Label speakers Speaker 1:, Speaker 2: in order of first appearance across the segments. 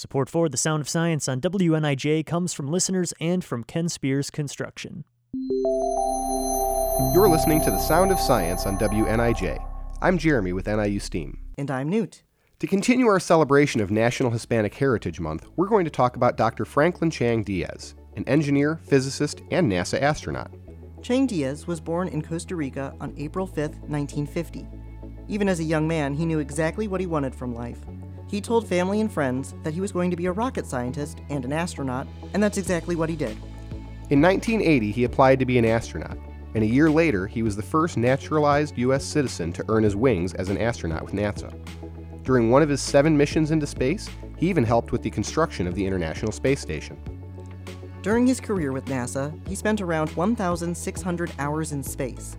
Speaker 1: Support for The Sound of Science on WNIJ comes from listeners and from Ken Spears Construction.
Speaker 2: You're listening to The Sound of Science on WNIJ. I'm Jeremy with NIU STEAM.
Speaker 3: And I'm Newt.
Speaker 2: To continue our celebration of National Hispanic Heritage Month, we're going to talk about Dr. Franklin Chang Diaz, an engineer, physicist, and NASA astronaut.
Speaker 3: Chang Diaz was born in Costa Rica on April 5, 1950. Even as a young man, he knew exactly what he wanted from life he told family and friends that he was going to be a rocket scientist and an astronaut, and that's exactly what he did.
Speaker 2: In 1980, he applied to be an astronaut, and a year later, he was the first naturalized U.S. citizen to earn his wings as an astronaut with NASA. During one of his seven missions into space, he even helped with the construction of the International Space Station.
Speaker 3: During his career with NASA, he spent around 1,600 hours in space.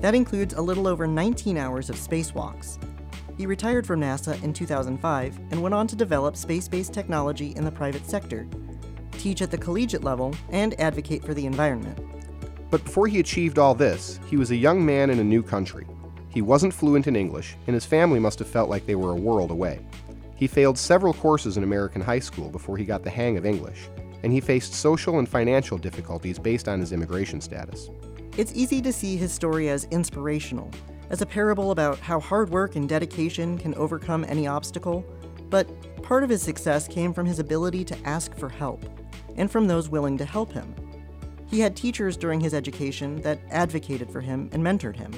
Speaker 3: That includes a little over 19 hours of spacewalks. He retired from NASA in 2005 and went on to develop space based technology in the private sector, teach at the collegiate level, and advocate for the environment.
Speaker 2: But before he achieved all this, he was a young man in a new country. He wasn't fluent in English, and his family must have felt like they were a world away. He failed several courses in American high school before he got the hang of English, and he faced social and financial difficulties based on his immigration status.
Speaker 3: It's easy to see his story as inspirational, as a parable about how hard work and dedication can overcome any obstacle, but part of his success came from his ability to ask for help, and from those willing to help him. He had teachers during his education that advocated for him and mentored him.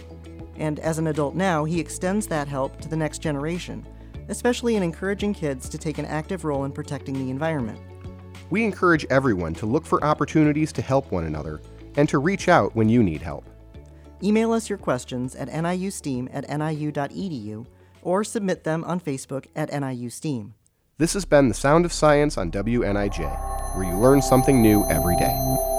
Speaker 3: And as an adult now, he extends that help to the next generation, especially in encouraging kids to take an active role in protecting the environment.
Speaker 2: We encourage everyone to look for opportunities to help one another and to reach out when you need help.
Speaker 3: Email us your questions at niusteam at niu.edu or submit them on Facebook at niusteam.
Speaker 2: This has been The Sound of Science on WNIJ, where you learn something new every day.